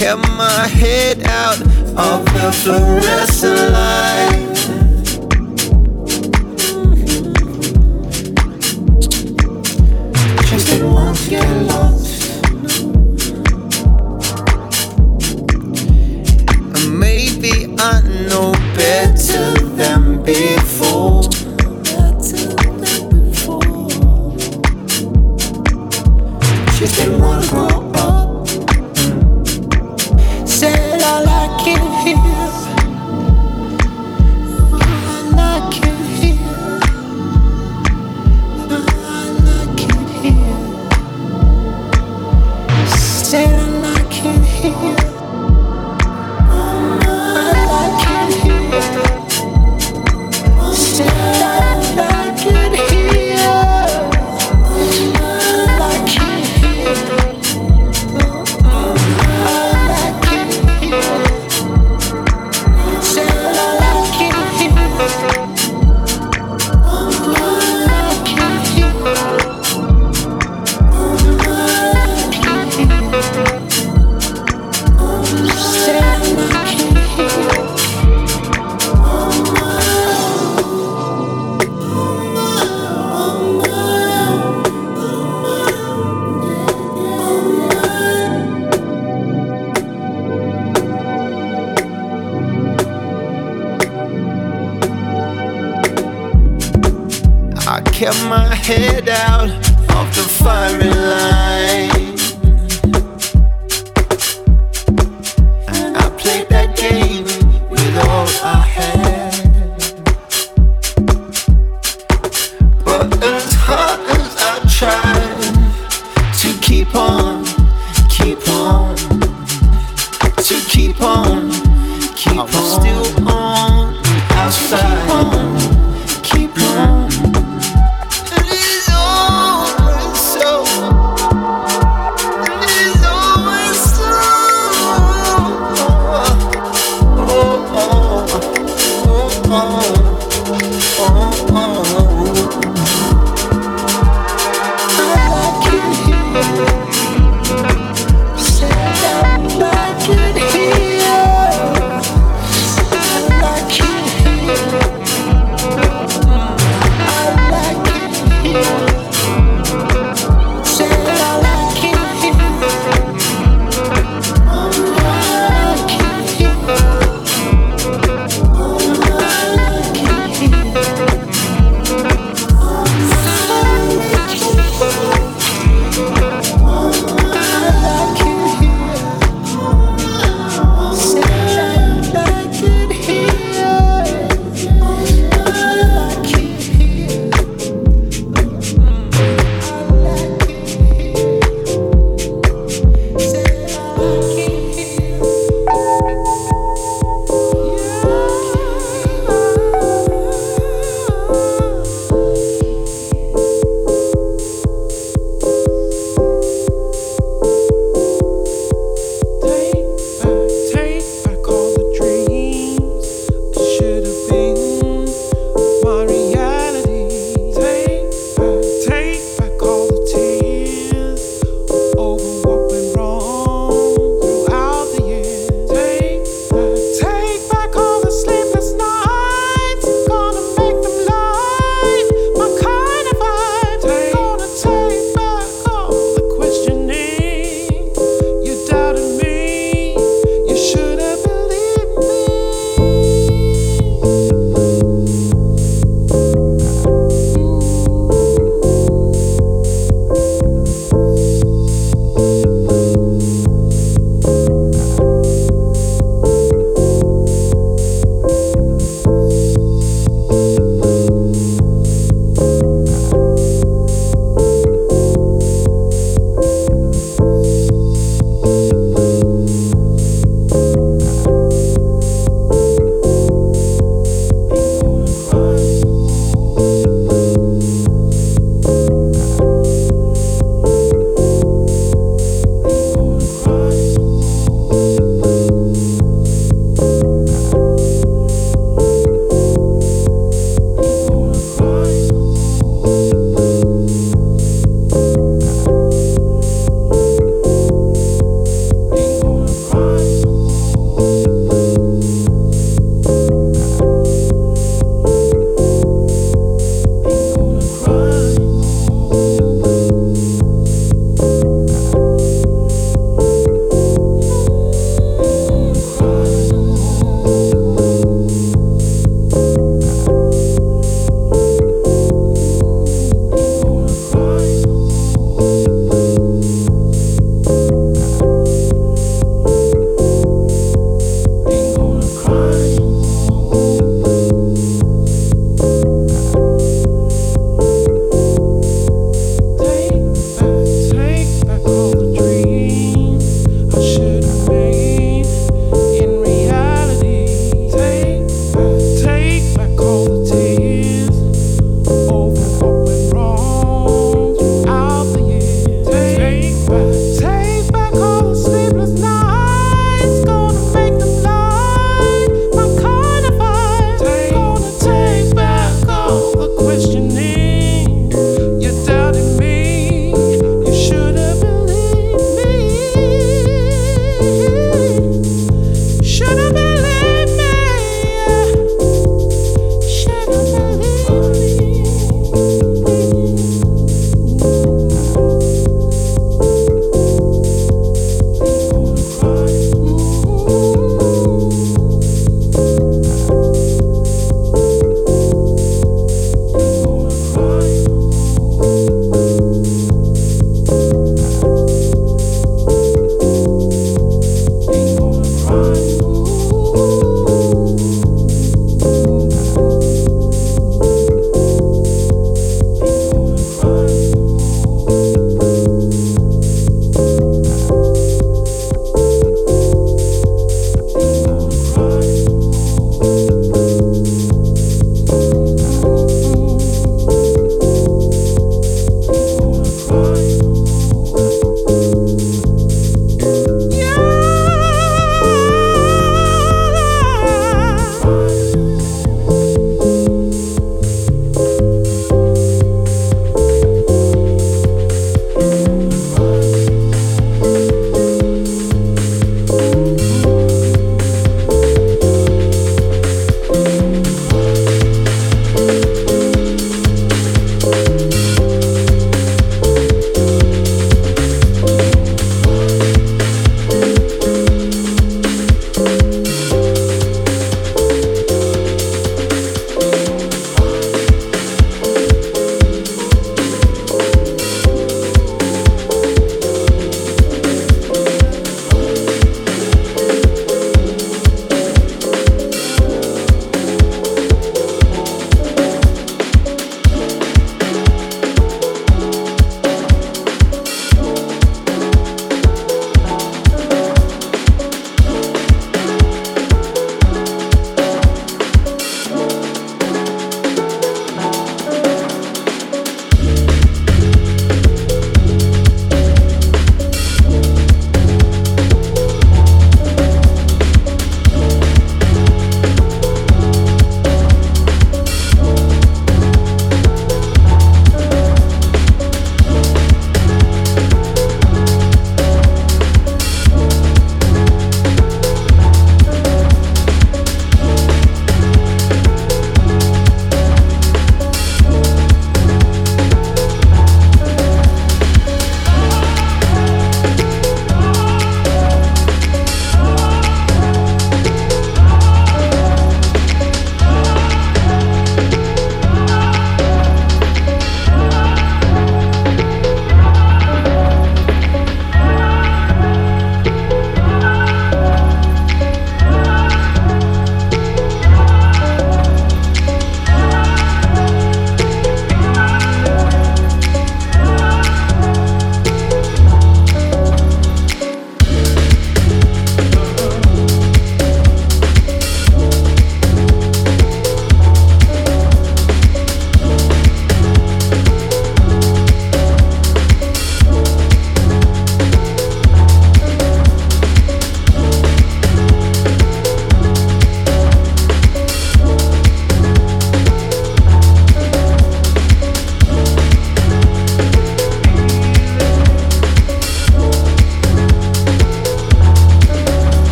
kept my head out of the fluorescent light. Just it won't get lost. Maybe I know better than being. head out of the firing line.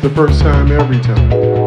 the first time every time.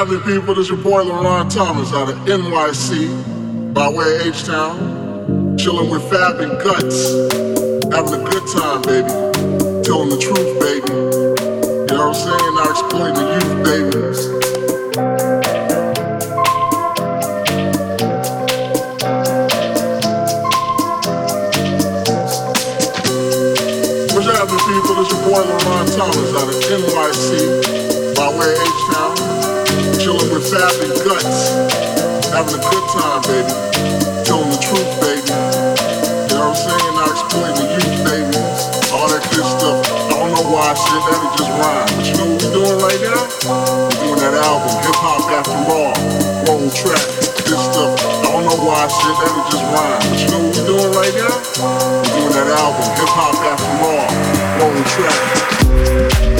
Happening, people? This your boy LaRon Thomas out of NYC, by way of H-Town. Chilling with Fab and Guts. Having a good time, baby. Telling the truth, baby. You know what I'm saying? Not exploiting the youth, and Guts, having a good time, baby. Telling the truth, baby. You know what I'm saying? Not exploiting the youth, baby. All that good stuff. I don't know why I said that, it just rhymed. But you know what we're doing right now? We're doing that album, Hip Hop After All, roll track. This stuff. I don't know why I said that, it just rhymed. But you know what we're doing right now? We're doing that album, Hip Hop After All, roll track.